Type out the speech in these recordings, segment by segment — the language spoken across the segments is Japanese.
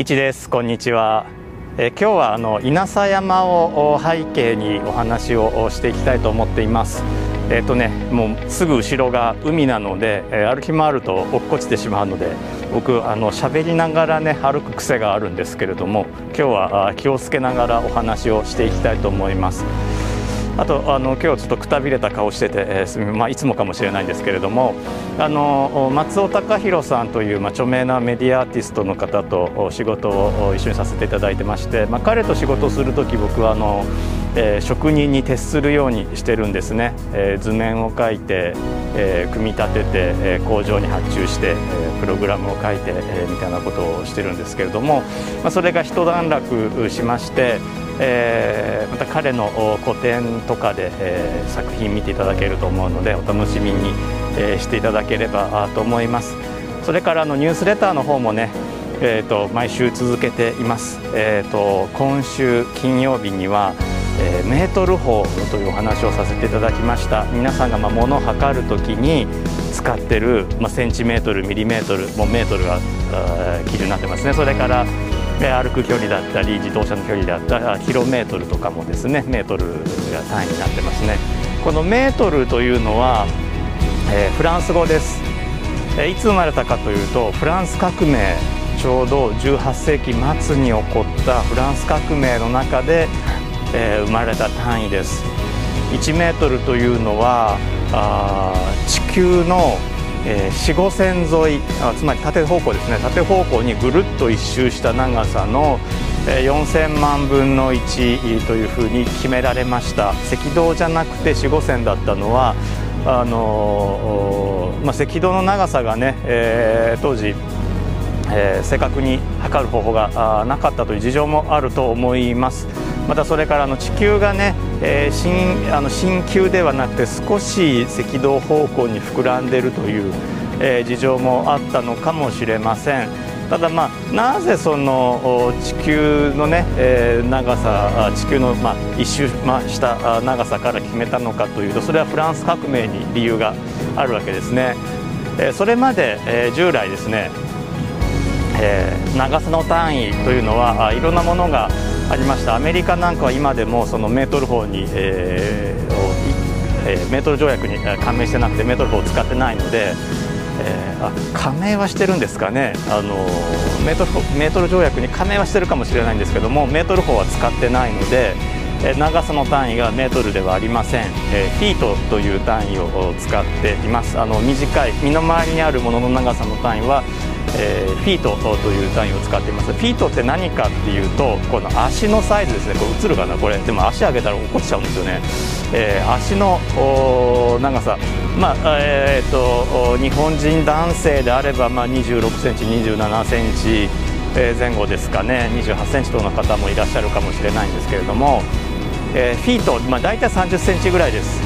一です。こんにちは。え今日はあの稲佐山を背景にお話をしていきたいと思っています。えっ、ー、とねもうすぐ後ろが海なので、え歩き回ると落っこちてしまうので僕あの喋りながらね歩く癖があるんですけれども今日は気をつけながらお話をしていきたいと思います。あとあの今日ちょっとくたびれた顔してて、えーまあ、いつもかもしれないんですけれどもあの松尾隆弘さんという、まあ、著名なメディアアーティストの方と仕事を一緒にさせていただいてまして、まあ、彼と仕事をする時僕はあの、えー、職人に徹するようにしてるんですね、えー、図面を描いて、えー、組み立てて、えー、工場に発注して、えー、プログラムを書いて、えー、みたいなことをしてるんですけれども、まあ、それが一段落しましてえー、また彼の個展とかで、えー、作品見ていただけると思うのでお楽しみに、えー、していただければと思います。それからあのニュースレターの方もねえーと、毎週続けています、えーと、今週金曜日には、えー、メートル法というお話をさせていただきました。皆さんがまあ物を測るときに使ってる、まあ、センチメートルミリメートルもうメートルが基準になってますね。それから歩く距離だったり自動車の距離だったりキロメートルとかもですねメートルが単位になってますね。このメートルというのは、えー、フランス語です、いつ生まれたかというとフランス革命ちょうど18世紀末に起こったフランス革命の中で、えー、生まれた単位です。1メートルというのはあ地球のえー、4 5線沿いあつまり縦方向ですね。縦方向にぐるっと一周した長さの、えー、4000万分の1というふうに決められました。赤道じゃなくて4 5線だったのはあのー、まあ、赤道の長さがね、えー、当時えー、正確に測る方法がなかったという事情もあると思います。またそれからの地球がね、えー、新あの新球ではなくて少し赤道方向に膨らんでいるという、えー、事情もあったのかもしれませんただまあなぜその地球のね、えー、長さ地球のまあ一周、ました長さから決めたのかというとそれはフランス革命に理由があるわけですね。えそれまで、え従来ですねえー、長さの単位というのはいろんなものがありました。アメリカなんかは今でもそのメートル法に、えーえ、メートル条約に加盟してなくてメートル法を使ってないので、えー、あ加盟はしてるんですかね。あのメートルメートル条約に加盟はしてるかもしれないんですけどもメートル法は使ってないので長さの単位がメートルではありません、えフィートという単位を使っています。あの短い身の回りにあるものの長さの単位はえー、フィートという単位を使っています。フィートって何かっていうとこの足のサイズですね。これ映るかな？これ。でも足上げたら落っこちちゃうんですよね、えー、足の長さ。まあえー、っと日本人男性であれば、まあ、26センチ27センチ前後ですかね。28センチとの方もいらっしゃるかもしれないんですけれども、えー、フィート、まあ、大体30センチぐらいです。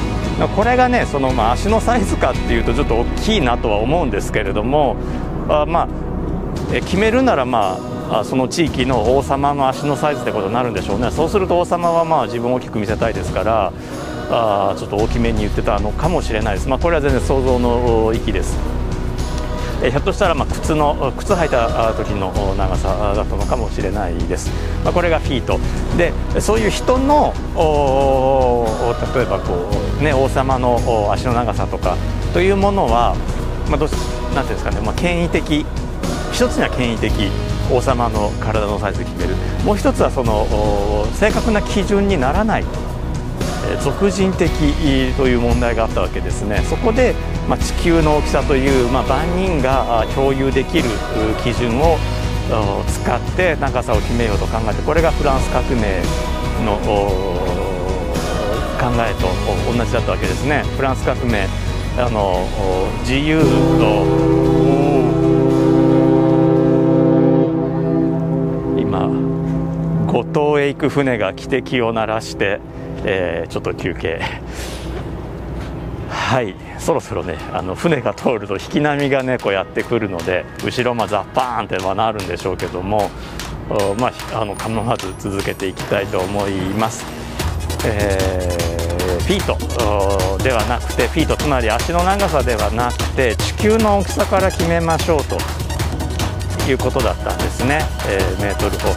これがねそのまあ足のサイズかっていうとちょっと大きいなとは思うんですけれどもあまあえ決めるならまあその地域の王様の足のサイズってことになるんでしょうね。そうすると王様はまあ自分を大きく見せたいですからあちょっと大きめに言ってたのかもしれないです、まあ、これは全然想像の域です。えひょっとしたらま靴の靴履いた時の長さだったのかもしれないです、まあ、これがフィート。でそういう人の例えばこう、ね、王様の足の長さとかというものは、まあ、どうなんていうんですかね、まあ、権威的一つには権威的王様の体のサイズで決める。もう一つはその正確な基準にならない俗人的という問題があったわけですね。そこで、まあ、地球の大きさという、まあ、万人が共有できる基準を使って長さを決めようと考えてこれがフランス革命の考えと同じだったわけですね。フランス革命あの自由と今五島へ行く船が汽笛を鳴らして、えー、ちょっと休憩はいそろそろねあの船が通ると引き波がねこうやってくるので後ろまザッパーンってはなるんでしょうけどもまああの構わず続けていきたいと思います。えーフィート。ではなくてフィートつまり足の長さではなくて地球の大きさから決めましょうということだったんですね、えー、メートル法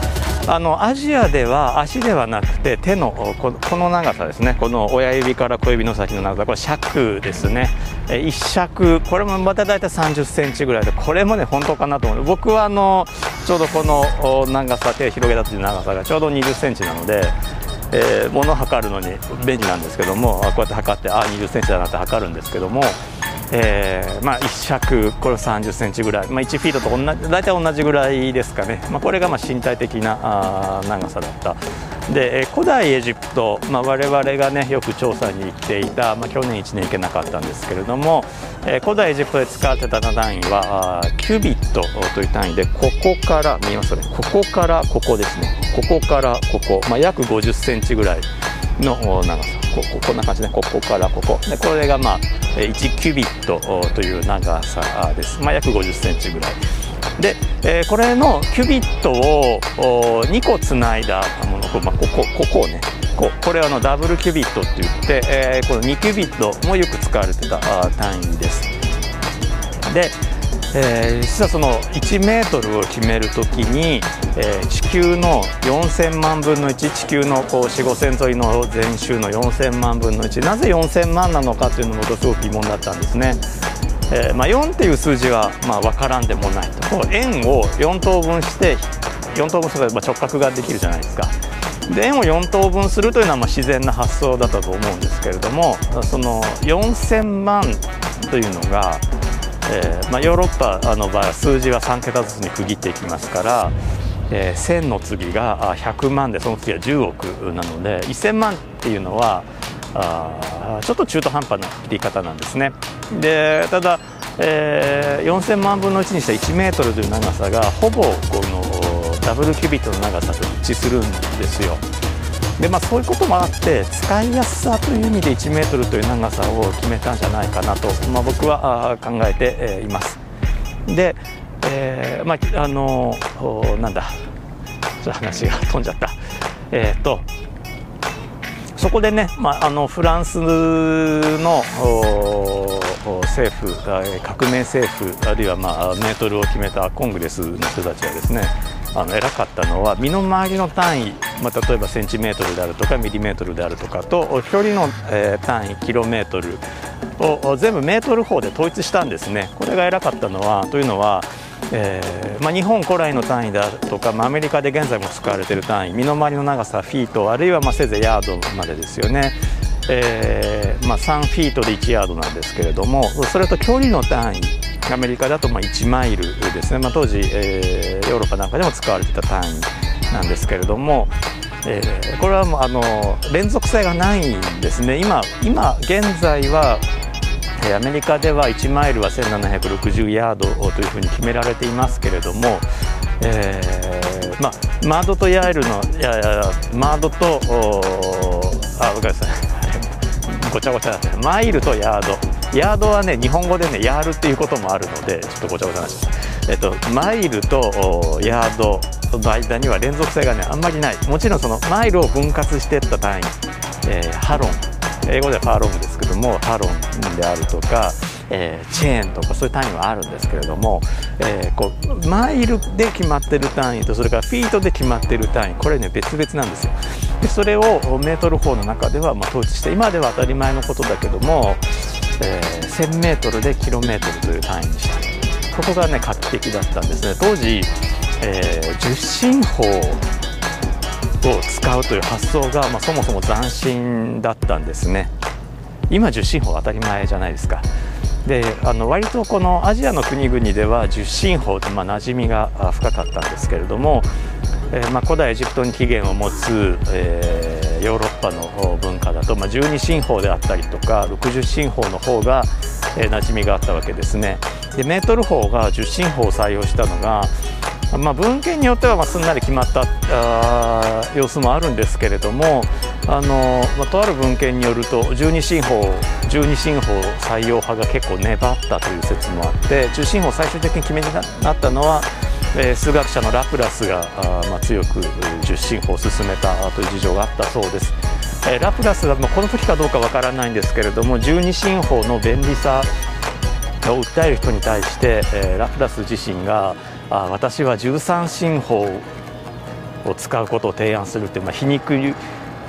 あのアジアでは足ではなくて手のこの長さですね。この親指から小指の先の長さ。これ尺ですね。1尺。これもまた大体3 0センチぐらいでこれもね本当かなと思う。僕はあのちょうどこの長さ手を広げた時の長さがちょうど2 0センチなのでえー、物を測るのに便利なんですけどもこうやって測ってああ2 0センチだなって測るんですけどもえー、まあ、1尺これ3 0センチぐらい、まあ、1フィートと同じ大体同じぐらいですかね、まあ、これがまあ身体的なあ長さだった。で、え古代エジプト、まあ、我々がねよく調査に行っていた、まあ、去年1年行けなかったんですけれども、えー、古代エジプトで使われてた単位はあキュビットという単位でここから見えますね。ここからここですね。ここからここ、まあ、約50センチぐらいの長さ。こここんな感じでここからここ。でこれがまあ1キュビットという長さです、まあ、約50センチぐらい。で、えー、これのキュビットを2個つないだもの、まあ、ここここをね。ここれはのダブルキュビットって言って、えー、この2キュビットもよく使われてた単位です。でえー、実はその1メートルを決めるときに、えー、地球の4000万分の1地球のこう4 5線沿いの全周の4000万分の1なぜ4000万なのかというのもものすごく疑問だったんですね。えーまあ、4っていう数字はまあ分からんでもないと円を4等分して4等分すれば直角ができるじゃないですか。で円を4等分するというのはまあ自然な発想だったと思うんですけれどもその4000万というのがえーまあ、ヨーロッパの場合は数字は3桁ずつに区切っていきますから、えー、1000の次が100万でその次は10億なので1000万っていうのはあちょっと中途半端な切り方なんですね。でただ、えー、4000万分の1にした1メートルという長さがほぼこのダブルキュビットの長さと一致するんですよ。でまあ、そういうこともあって使いやすさという意味で1メートルという長さを決めたんじゃないかなと、まあ、僕は考えています。で、えー、まああのなんだちょっと話が飛んじゃった。えっ、ー、とそこでね、まあ、あのフランスの政府革命政府あるいは、まあ、メートルを決めたコングレスの人たちはですねあの偉かったのは身の回りの単位、まあ、例えばセンチメートルであるとかミリメートルであるとかと距離の、えー、単位キロメートルを全部メートル法で統一したんですねこれが偉かったのはというのは、えーまあ、日本古来の単位であるとか、まあ、アメリカで現在も使われている単位身の回りの長さフィートあるいはませいぜいヤードまでですよね。えーまあ、3フィートで1ヤードなんですけれどもそれと距離の単位アメリカだとまあ1マイルですね、まあ、当時、えー、ヨーロッパなんかでも使われてた単位なんですけれども、えー、これはもうあの連続性がないんですね。今今現在はアメリカでは1マイルは1760ヤードというふうに決められていますけれども、えーまあ、マードとヤールのいやいやマードとあごめんなさい。ごちゃごちゃマイルとヤード。ヤードはね日本語でねヤールっていうこともあるのでちょっとごちゃごちゃなしえっとマイルとヤードの間には連続性がねあんまりない。もちろんそのマイルを分割していった単位、えー、ハロン。英語ではファーロングですけどもハロンであるとかえー、チェーンとかそういう単位はあるんですけれども、えー、こうマイルで決まってる単位とそれからフィートで決まってる単位これね別々なんですよ。でそれをメートル法の中ではまあ統一して今では当たり前のことだけどもえー、1000メートルでキロメートルという単位にした。ここがね画期的だったんですね。当時、えー、受信法を使うという発想が、まあ、そもそも斬新だったんですね。今受信法当たり前じゃないですか。であの割とこのアジアの国々では受信法ってまあ馴染みが深かったんですけれども、えー、まあ古代エジプトに起源を持つ、えーヨーロッパの文化だと、まあ、12進法であったりとか60進法の方が、えー、馴染みがあったわけですね。でメートル法が10進法を採用したのが、まあ、文献によってはまあすんなり決まったあ様子もあるんですけれどもあの、まあ、とある文献によると12進法12進法採用派が結構粘ったという説もあって10進法最終的に決めになったのはえ、数学者のラプラスがあ、まあ、強く十進法を進めたという事情があったそうです。え、ラプラスは、ま、この時かどうかわからないんですけれども十二進法の便利さを訴える人に対して、え、ラプラス自身が、あ私は13進法を使うことを提案するっていう、まあ、皮肉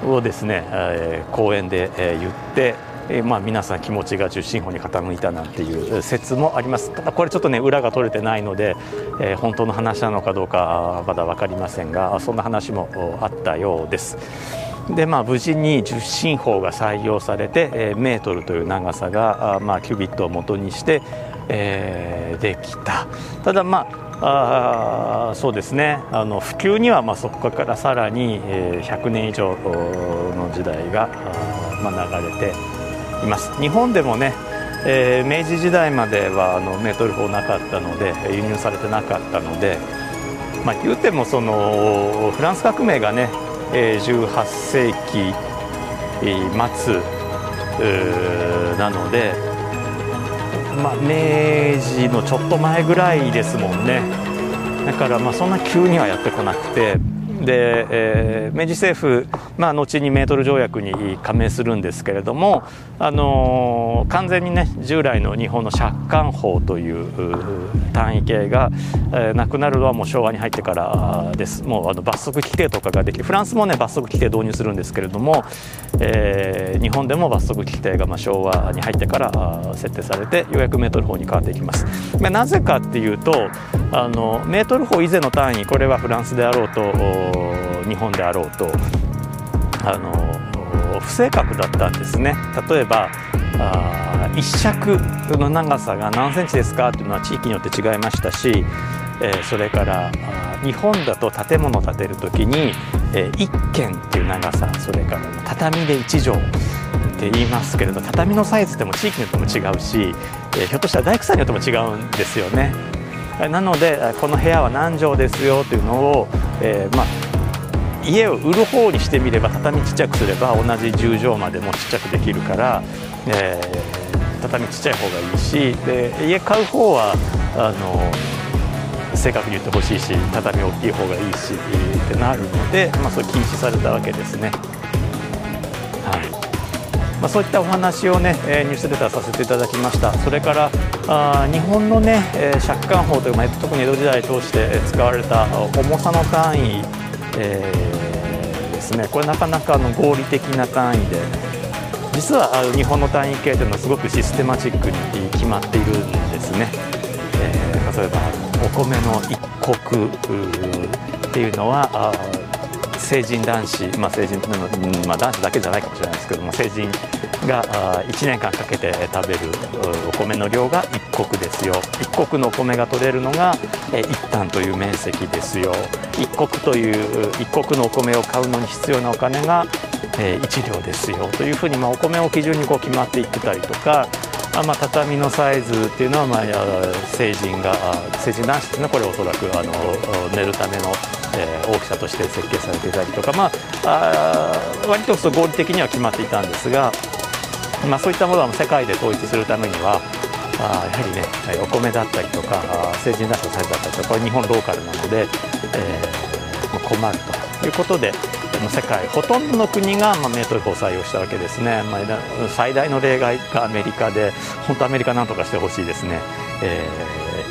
をですね、え、講演で、え、言って、え、まあ、皆さん気持ちが十進法に傾いたなんていう説もありますただこれちょっとね裏が取れてないので、えー、本当の話なのかどうかまだ分かりませんがそんな話もあったようです。でまあ、無事に十進法が採用されて、えー、メートルという長さがあ、まあ、キュビットを元にして、えー、できた。ただまああそうですね。あの普及にはまあそこからさらに、えー、100年以上の時代があ、まあ、流れています。日本でもね、えー、明治時代まではあのメートル法なかったので輸入されてなかったので、まあ、言うてもそのフランス革命がね、18世紀末なのでまあ、明治のちょっと前ぐらいですもんね。だからまあそんな急にはやってこなくて。で、えー、明治政府、まあ、後にメートル条約に加盟するんですけれども、あのー、完全にね従来の日本の借款法という単位系が、えー、なくなるのはもう昭和に入ってからですもうあの罰則規定とかができフランスもね罰則規定導入するんですけれども、えー、日本でも罰則規定がまあ昭和に入ってから設定されてようやくメートル法に変わっていきます。まあ、なぜかっていうとあのメートル法以前の単位これはフランスであろうと日本であろうとあの不正確だったんですね例えばあ一尺の長さが何センチですかっていうのは地域によって違いましたし、えー、それから日本だと建物を建てる時に、えー、1軒っていう長さそれから畳で1畳って言いますけれど畳のサイズでも地域によっても違うし、えー、ひょっとしたら大工さんによっても違うんですよね。なのでこの部屋は何畳ですよというのを、えー、まあ家を売る方にしてみれば畳ちっちゃくすれば同じ10畳までもちっちゃくできるから、えー、畳ちっちゃい方がいいしで家買う方はあの正確に言ってほしいし畳大きい方がいいしってなるので、まあ、それ禁止されたわけですね。はいまあ、そういったお話をね、えニュースレターさせていただきましたそれからあ日本のね、え借款法という、まあ、特に江戸時代通して使われた重さの単位えー、ですねこれなかなかの合理的な単位で実は日本の単位系というのはすごくシステマチックに決まっているんですね、えー、例えばお米の一国っていうのは成人男子、まあ、成人、まあ、男子だけじゃないかもしれないですけども成人が1年間かけて食べるお米の量が1国ですよ。1国のお米が取れるのが1単という面積ですよ。1国という1国のお米を買うのに必要なお金が1両ですよ。というふうに、まあ、お米を基準にこう決まっていってたりとかあまあ、畳のサイズっていうのは、まあ、成人が成人男子っていうのはこれおそらくあの寝るための、えー、大きさとして設計されていたりとか、まあ、あ割と合理的には決まっていたんですが、まあ、そういったものは世界で統一するためにはあやはりねお米だったりとか成人男子のサイズだったりとかこれ日本ローカルなので、えー、困るということで世界ほとんどの国が、まあ、メートル法を採用したわけですね、まあ、最大の例外がアメリカで本当アメリカなんとかしてほしいですね、え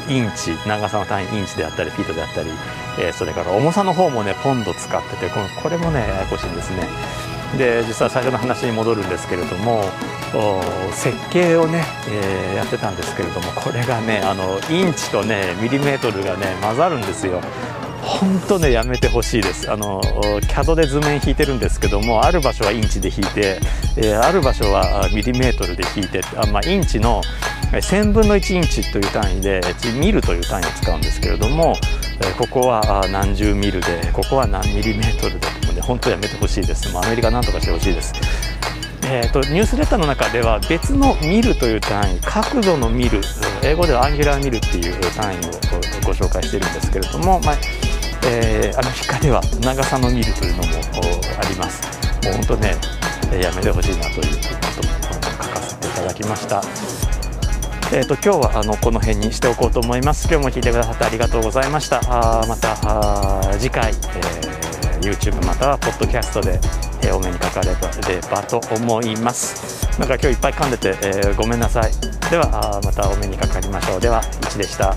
ー、インチ長さの単位インチであったりフィートであったり、えー、それから重さの方もねポンド使っててここれもねややこしいんですね。で実は最初の話に戻るんですけれども設計をね、えー、やってたんですけれどもこれがねあのインチとねミリメートルがね混ざるんですよ。本当ねやめてほしいです。あの CAD で図面引いてるんですけどもある場所はインチで引いて、えー、ある場所はミリメートルで引いてあ、まあ、インチの1000分の1インチという単位でミルという単位を使うんですけれども、えここは何十ミルでここは何ミリメートルでとね本当やめてほしいです。もうアメリカなんとかしてほしいです。えーと、ニュースレターの中では別のミルという単位角度のミル英語ではアンギュラーミルっていう単位をご紹介しているんですけれども、まあえー、アメリカでは長さのミルというのもあります。もう本当ねやめてほしいなということを書かせていただきました。えーと、今日はあのこの辺にしておこうと思います。今日も聞いてくださってありがとうございました。あまたあ次回、えー、YouTube またはポッドキャストで、えー、お目にかかればと思います。なんか今日いっぱい噛んでて、えー、ごめんなさい。ではあまたお目にかかりましょう。では1でした。